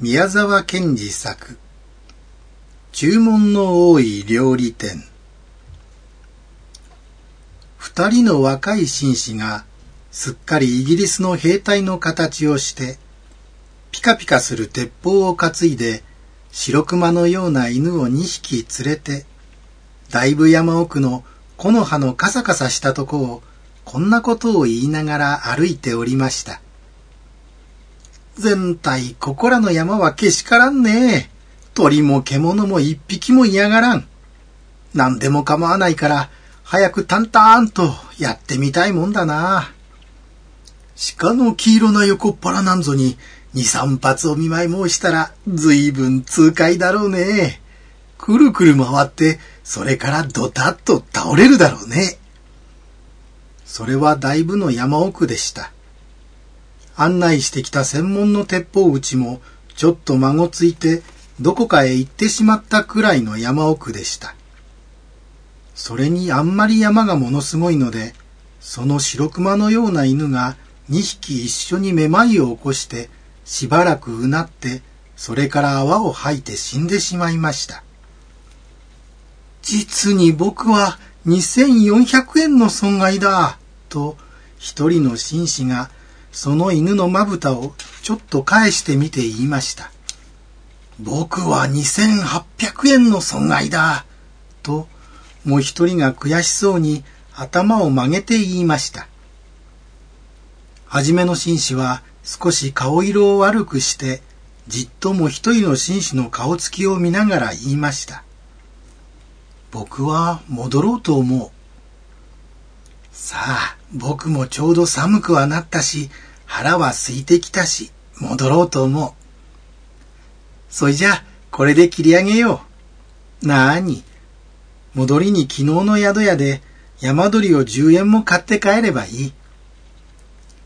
宮沢賢治作注文の多い料理店二人の若い紳士がすっかりイギリスの兵隊の形をしてピカピカする鉄砲を担いで白熊のような犬を二匹連れてだいぶ山奥の木の葉のカサカサしたとこをこんなことを言いながら歩いておりました。全体ここらの山はけしからんね。鳥も獣も一匹も嫌がらん。何でも構わないから、早くタンタンとやってみたいもんだな。鹿の黄色な横っ腹なんぞに二三発お見舞い申したら随分痛快だろうね。くるくる回って、それからドタッと倒れるだろうね。それはだいぶの山奥でした。案内してきた専門の鉄砲撃ちもちょっと孫ついてどこかへ行ってしまったくらいの山奥でした。それにあんまり山がものすごいので、その白熊のような犬が2匹一緒にめまいを起こしてしばらくうなってそれから泡を吐いて死んでしまいました。実に僕は2400円の損害だ、と一人の紳士がその犬のまぶたをちょっと返してみて言いました。僕は2800円の損害だ。と、もう一人が悔しそうに頭を曲げて言いました。はじめの紳士は少し顔色を悪くして、じっとも一人の紳士の顔つきを見ながら言いました。僕は戻ろうと思う。さあ、僕もちょうど寒くはなったし、腹は空いてきたし、戻ろうと思う。そいじゃ、これで切り上げよう。なーに。戻りに昨日の宿屋で山鳥を10円も買って帰ればいい。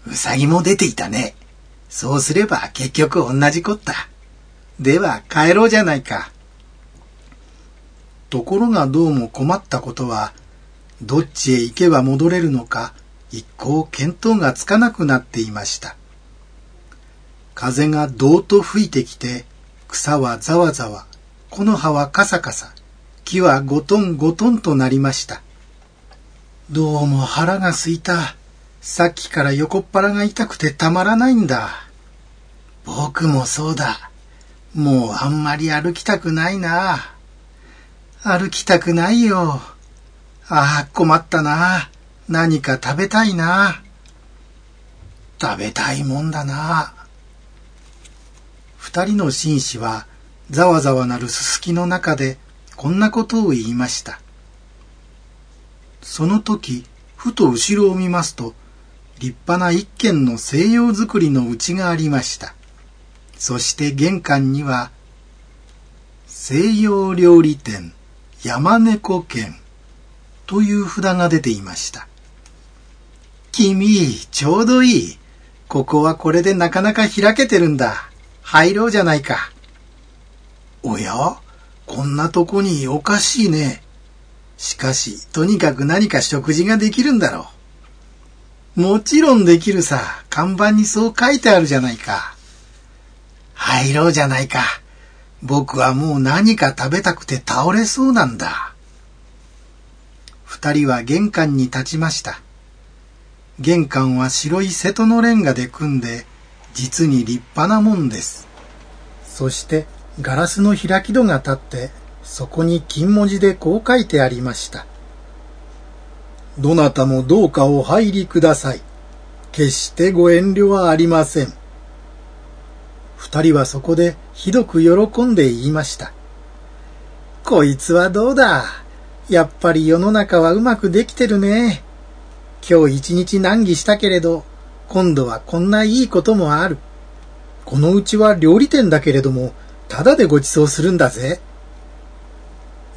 うさぎも出ていたね。そうすれば結局同じこった。では帰ろうじゃないか。ところがどうも困ったことは、どっちへ行けば戻れるのか、一向見当がつかなくなっていました。風がどうと吹いてきて、草はざわざわ、木の葉はカサカサ、木はゴトンゴトンとなりました。どうも腹がすいた。さっきから横っ腹が痛くてたまらないんだ。僕もそうだ。もうあんまり歩きたくないな。歩きたくないよ。ああ、困ったな。何か食べたいな。食べたいもんだな。二人の紳士はざわざわなるすすきの中でこんなことを言いました。その時、ふと後ろを見ますと、立派な一軒の西洋造りの家がありました。そして玄関には、西洋料理店山猫軒という札が出ていました。君、ちょうどいい。ここはこれでなかなか開けてるんだ。入ろうじゃないか。おや？こんなとこにおかしいね。しかし、とにかく何か食事ができるんだろう。もちろんできるさ。看板にそう書いてあるじゃないか。入ろうじゃないか。僕はもう何か食べたくて倒れそうなんだ。二人は玄関に立ちました。玄関は白い瀬戸のレンガで組んで、実に立派なもんです。そしてガラスの開き戸が立って、そこに金文字でこう書いてありました。どなたもどうかお入りください。決してご遠慮はありません。二人はそこでひどく喜んで言いました。こいつはどうだ？やっぱり世の中はうまくできてるね。今日一日難儀したけれど、今度はこんないいこともある。このうちは料理店だけれども、ただでご馳走するんだぜ。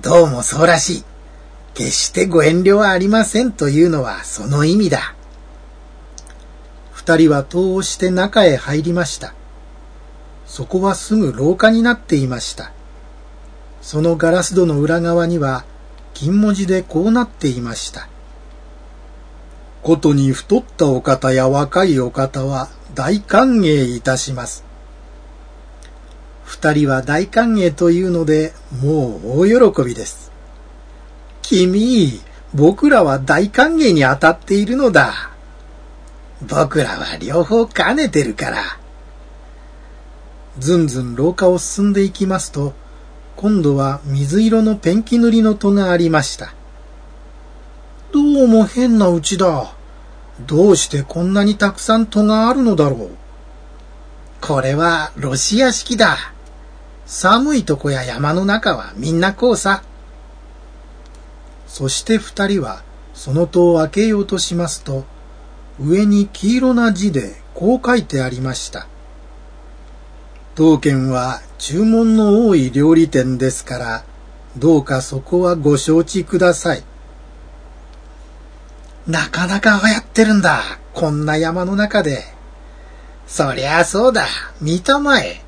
どうもそうらしい。決してご遠慮はありませんというのはその意味だ。二人は戸をして中へ入りました。そこはすぐ廊下になっていました。そのガラス戸の裏側には金文字でこうなっていました。ことに太ったお方や若いお方は大歓迎いたします。二人は大歓迎というので、もう大喜びです。君、僕らは大歓迎に当たっているのだ。僕らは両方兼ねてるから。ずんずん廊下を進んでいきますと、今度は水色のペンキ塗りの戸がありました。どうも変な家だ。どうしてこんなにたくさん戸があるのだろう。これはロシア式だ。寒いとこや山の中はみんなこうさ。そして二人はその戸を開けようとしますと、上に黄色な字でこう書いてありました。当軒は注文の多い料理店ですから、どうかそこはご承知ください。なかなか流行ってるんだ。こんな山の中で。そりゃそうだ。見たまえ。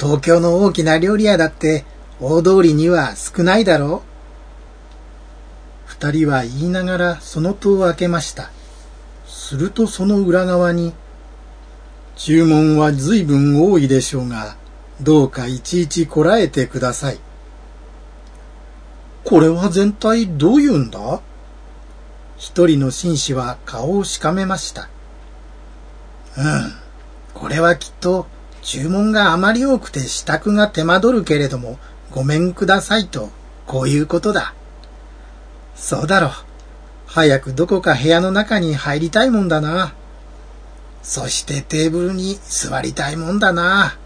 東京の大きな料理屋だって大通りには少ないだろう。二人は言いながらその戸を開けました。するとその裏側に、注文は随分多いでしょうが、どうかいちいちこらえてください。これは全体どういうんだ？一人の紳士は顔をしかめました。うん。これはきっと注文があまり多くて支度が手間取るけれどもごめんくださいと、こういうことだ。そうだろう。早くどこか部屋の中に入りたいもんだな。そしてテーブルに座りたいもんだな。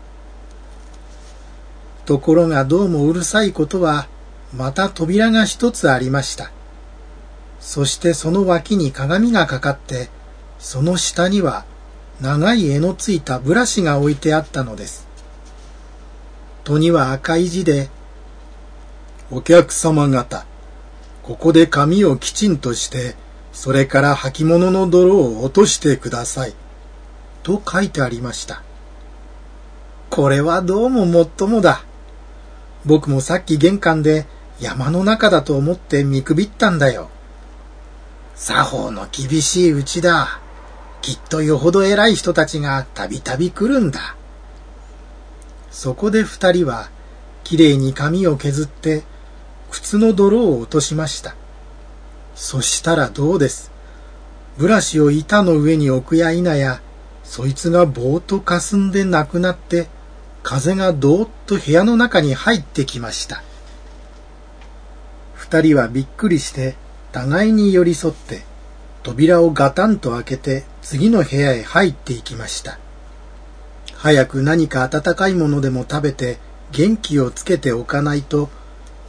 ところがどうもうるさいことは、また扉が一つありました。そしてその脇に鏡がかかって、その下には長い柄のついたブラシが置いてあったのです。戸には赤い字で、お客様方、ここで紙をきちんとして、それから履物の泥を落としてください。と書いてありました。これはどうももっともだ。僕もさっき玄関で山の中だと思って見くびったんだよ。作法の厳しいうちだ。きっとよほど偉い人たちがたびたび来るんだ。そこで二人は、きれいに髪を削って、靴の泥を落としました。そしたらどうです。ブラシを板の上に置くや否や、そいつがぼーっと霞んでなくなって、風がどーっと部屋の中に入ってきました。二人はびっくりして、互いに寄り添って扉をガタンと開けて次の部屋へ入っていきました。早く何か温かいものでも食べて元気をつけておかないと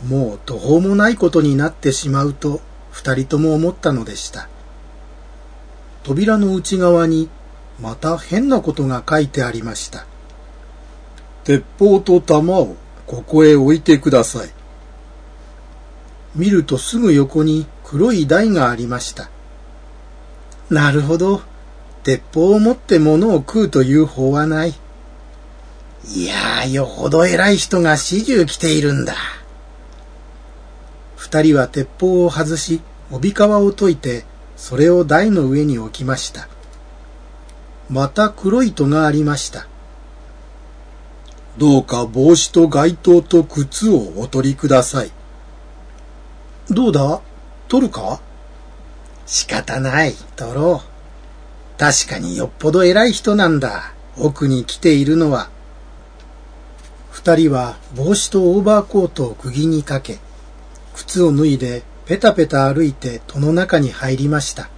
もう途方もないことになってしまうと二人とも思ったのでした。扉の内側にまた変なことが書いてありました。鉄砲と弾をここへ置いてください。見るとすぐ横に黒い台がありました。なるほど。鉄砲を持って物を食うという法はない。いや、よほど偉い人が始終来ているんだ。二人は鉄砲を外し、帯皮を解いて、それを台の上に置きました。また黒い戸がありました。どうか帽子と街灯と靴をお取りください。どうだ？取るか？仕方ない、取ろう。確かによっぽど偉い人なんだ。奥に来ているのは。二人は帽子とオーバーコートを釘にかけ、靴を脱いでペタペタ歩いて戸の中に入りました。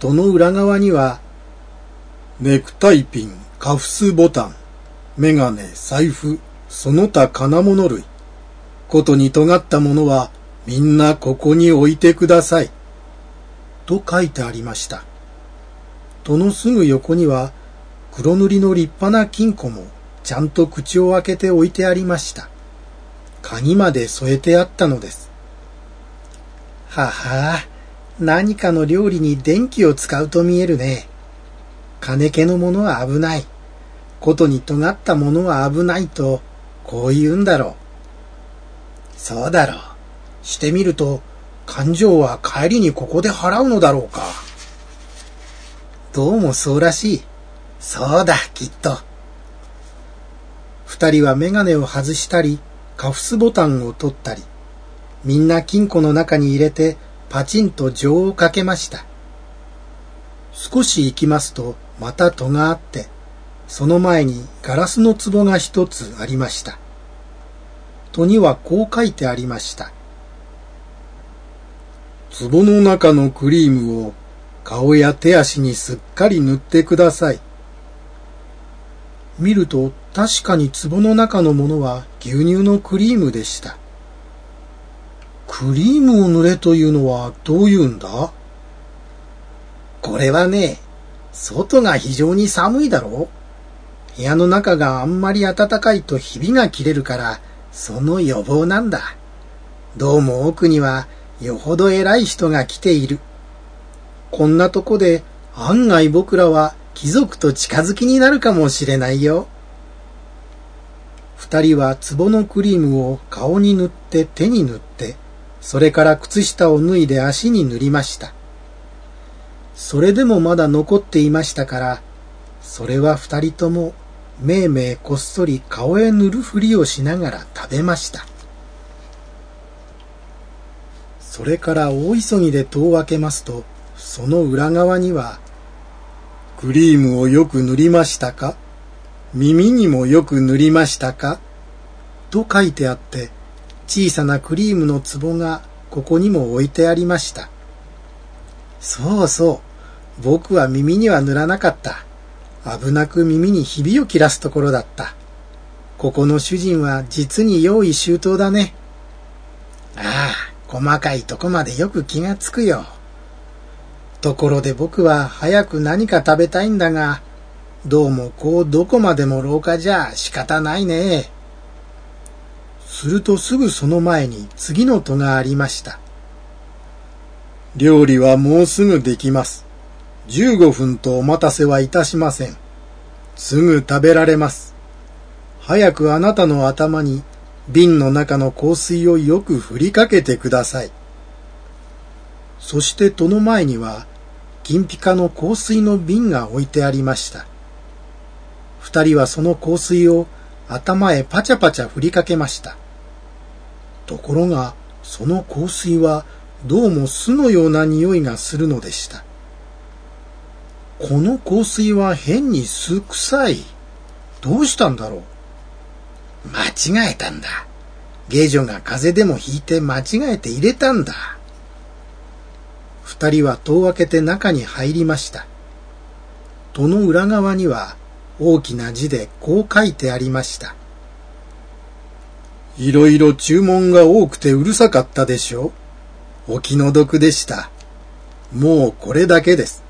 戸の裏側には、ネクタイピン、カフスボタン、メガネ、財布、その他金物類。ことに尖ったものはみんなここに置いてください。と書いてありました。戸のすぐ横には黒塗りの立派な金庫もちゃんと口を開けて置いてありました。鍵まで添えてあったのです。ははあ何かの料理に電気を使うと見えるね。金気のものは危ない。ことに尖ったものは危ないと、こう言うんだろう。そうだろう。してみると、勘定は帰りにここで払うのだろうか。どうもそうらしい。そうだ、きっと。二人はメガネを外したり、カフスボタンを取ったり、みんな金庫の中に入れてパチンと錠をかけました。少し行きますと、また戸があって、その前にガラスの壺が一つありました。戸にはこう書いてありました。壺の中のクリームを顔や手足にすっかり塗ってください。見ると確かに壺の中のものは牛乳のクリームでした。クリームを塗れというのはどういうんだ？これはね、外が非常に寒いだろう？部屋の中があんまり暖かいとひびが切れるから、その予防なんだ。どうも奥にはよほど偉い人が来ている。こんなとこで案外僕らは貴族と近づきになるかもしれないよ。二人は壺のクリームを顔に塗って手に塗って、それから靴下を脱いで足に塗りました。それでもまだ残っていましたから、それは二人ともめいめいこっそり顔へ塗るふりをしながら食べました。それから大急ぎで戸を開けますと、その裏側には、クリームをよく塗りましたか？耳にもよく塗りましたか？と書いてあって、小さなクリームの壺がここにも置いてありました。そうそう、僕は耳には塗らなかった。危なく耳にひびを切らすところだった。ここの主人は実に用意周到だね。ああ、細かいとこまでよく気がつくよ。ところで僕は早く何か食べたいんだが、どうもこうどこまでも廊下じゃ仕方ないね。するとすぐその前に次の戸がありました。料理はもうすぐできます。15分とお待たせはいたしません。すぐ食べられます。早くあなたの頭に瓶の中の香水をよく振りかけてください。そして戸の前には、銀ピカの香水の瓶が置いてありました。二人はその香水を頭へパチャパチャ振りかけました。ところが、その香水はどうも巣のような匂いがするのでした。この香水は変に酢臭い。どうしたんだろう？間違えたんだ。芸女が風邪でもひいて間違えて入れたんだ。二人は戸を開けて中に入りました。戸の裏側には大きな字でこう書いてありました。いろいろ注文が多くてうるさかったでしょ？お気の毒でした。もうこれだけです。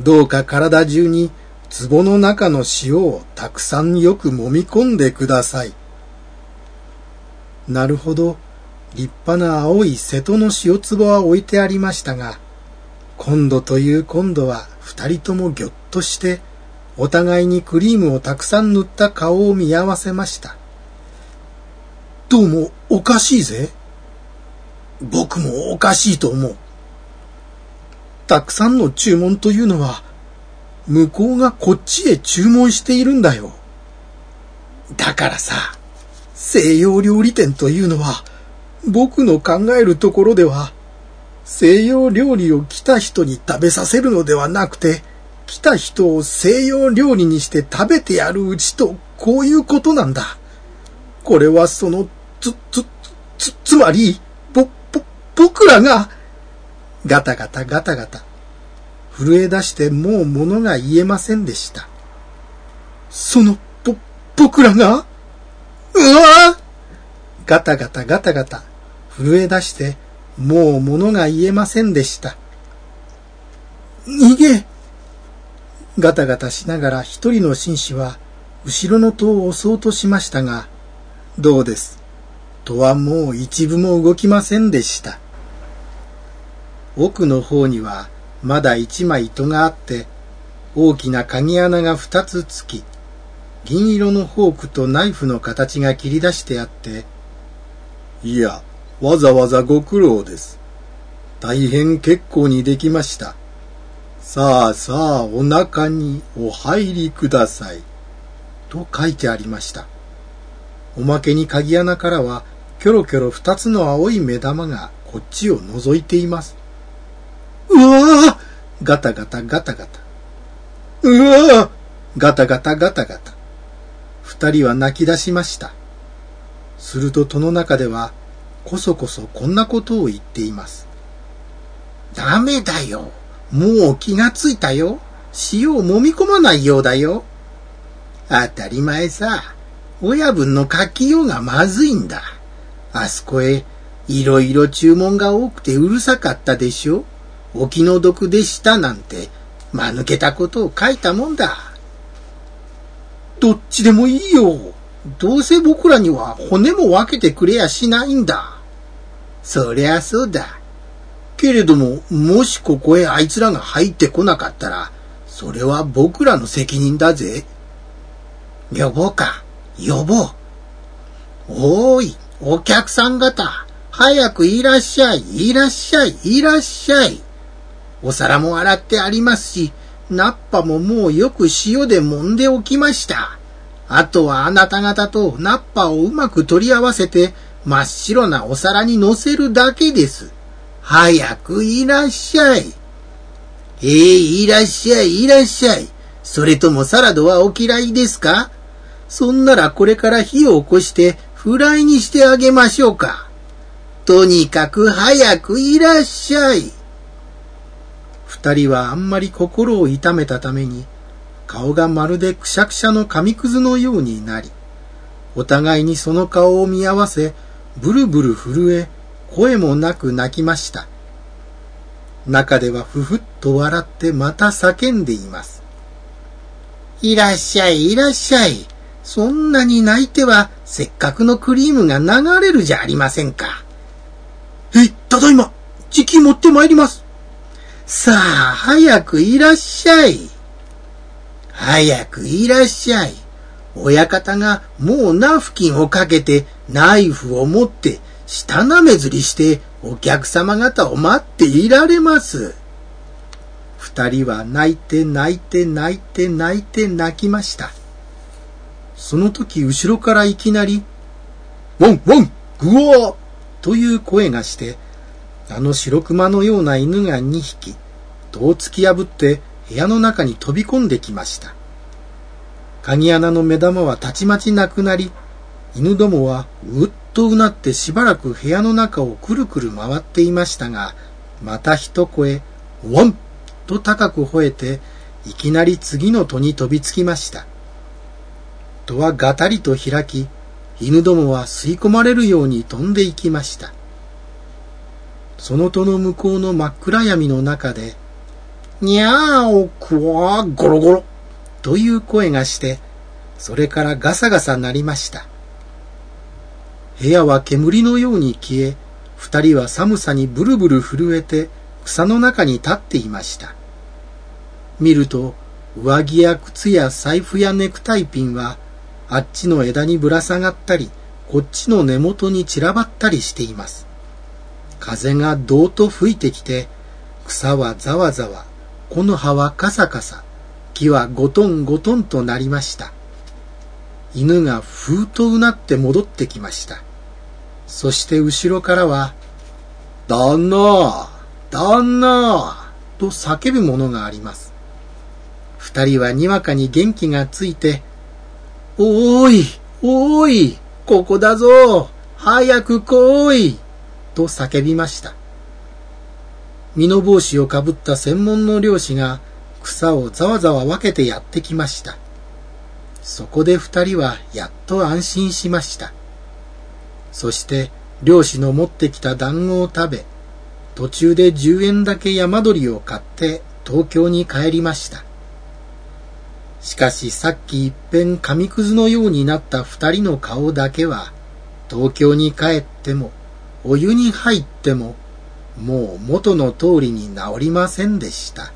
どうか体中に壺の中の塩をたくさんよく揉み込んでください。なるほど。立派な青い瀬戸の塩壺は置いてありましたが、今度という今度は二人ともぎょっとして、お互いにクリームをたくさん塗った顔を見合わせました。どうもおかしいぜ。僕もおかしいと思う。たくさんの注文というのは、向こうがこっちへ注文しているんだよ。だからさ、西洋料理店というのは、僕の考えるところでは、西洋料理を来た人に食べさせるのではなくて、来た人を西洋料理にして食べてやるうちと、こういうことなんだ。これはその、つ、つ、つ、つまり、ぼ、ぼ、僕らが、ガタガタガタガタ、震え出してもう物が言えませんでした。その、ぼ、僕らがうわぁガタガタガタガタ、震え出して、もう物が言えませんでした。逃げガタガタしながら一人の紳士は、後ろの戸を押そうとしましたが、どうです？戸はもう一部も動きませんでした。奥の方には、まだ一枚糸があって、大きな鍵穴が二つつき、銀色のフォークとナイフの形が切り出してあって、いや、わざわざご苦労です。大変結構にできました。さあさあ、お中にお入りください。と書いてありました。おまけに鍵穴からは、キョロキョロ二つの青い目玉がこっちを覗いています。うわぁガタガタガタガタ。うわぁガタガタガタガタ。二人は泣き出しました。すると戸の中では、こそこそこんなことを言っています。ダメだよ。もう気がついたよ。塩を揉み込まないようだよ。当たり前さ。親分の書きようがまずいんだ。あそこへ、いろいろ注文が多くてうるさかったでしょお気の毒でしたなんて、間抜けたことを書いたもんだ。どっちでもいいよ。どうせ僕らには骨も分けてくれやしないんだ。そりゃそうだ。けれども、もしここへあいつらが入ってこなかったら、それは僕らの責任だぜ。呼ぼうか、呼ぼう。おーい、お客さん方、早くいらっしゃい、いらっしゃい、いらっしゃい。お皿も洗ってありますし、ナッパももうよく塩で揉んでおきました。あとはあなた方とナッパをうまく取り合わせて、真っ白なお皿に乗せるだけです。早くいらっしゃい。ええー、いらっしゃい、いらっしゃい。それともサラドはお嫌いですか？そんならこれから火を起こしてフライにしてあげましょうか。とにかく早くいらっしゃい。二人はあんまり心を痛めたために、顔がまるでくしゃくしゃの紙くずのようになり、お互いにその顔を見合わせ、ブルブル震え、声もなく泣きました。中ではふふっと笑ってまた叫んでいます。いらっしゃい、いらっしゃい。そんなに泣いては、せっかくのクリームが流れるじゃありませんか。え、ただいま、時期持って参ります。さあ、早くいらっしゃい。早くいらっしゃい。親方がもうナフキンをかけてナイフを持って舌なめずりしてお客様方を待っていられます。二人は泣いて泣いて泣いて泣いて泣きました。その時後ろからいきなり、ワンワングワーという声がして、あの白熊のような犬が二匹、戸を突き破って部屋の中に飛び込んできました。鍵穴の目玉はたちまちなくなり、犬どもはうっとうなってしばらく部屋の中をくるくる回っていましたが、また一声、ワンと高く吠えて、いきなり次の戸に飛びつきました。戸はガタリと開き、犬どもは吸い込まれるように飛んでいきました。その戸の向こうの真っ暗闇の中で、にゃーおくわーゴロゴロという声がして、それからガサガサ鳴りました。部屋は煙のように消え、二人は寒さにブルブル震えて草の中に立っていました。見ると、上着や靴や財布やネクタイピンは、あっちの枝にぶら下がったり、こっちの根元に散らばったりしています。風がどうと吹いてきて、草はざわざわ、木の葉はカサカサ、木はゴトンゴトンとなりました。犬がふーとうなって戻ってきました。そして後ろからは、旦那旦那と叫ぶものがあります。二人はにわかに元気がついて、おーいおーいここだぞ早く来いと叫びました。身の帽子をかぶった専門の漁師が草をざわざわ分けてやってきました。そこで二人はやっと安心しました。そして漁師の持ってきた団子を食べ、途中で10円だけ山鳥を買って東京に帰りました。しかしさっき一遍紙くずのようになった二人の顔だけは、東京に帰っても、お湯に入っても、もう元の通りに治りませんでした。